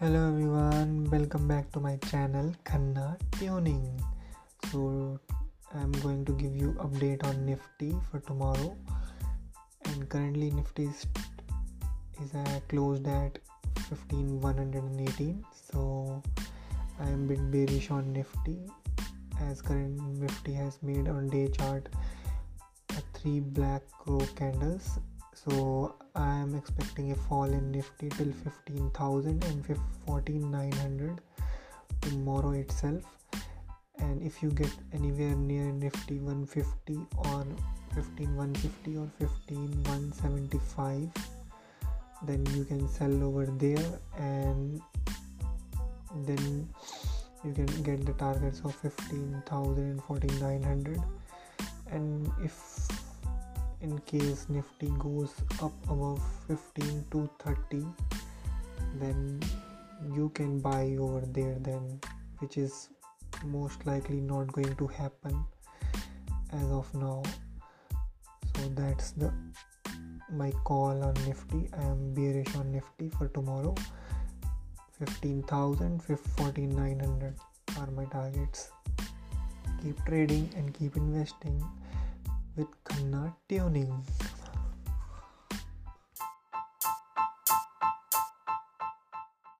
Hello everyone, welcome back to my channel Khanna Tuning. So I'm going to give you update on Nifty for tomorrow. And currently Nifty is, is uh, closed at 15118. So I am bit bearish on Nifty as current Nifty has made on day chart three black crow candles so i am expecting a fall in nifty till 15000 and 14900 tomorrow itself. And if you get anywhere near nifty 150 or 15150 or 15175 then you can sell over there and then you can get the targets of 15000 and 14900 and if in case nifty goes up above 15 to 30 then you can buy over there then which is most likely not going to happen as of now. So that's the my call on nifty. I am bearish on nifty for tomorrow. 15000 14900 are my targets. Keep trading and keep investing with Khanna Tuning.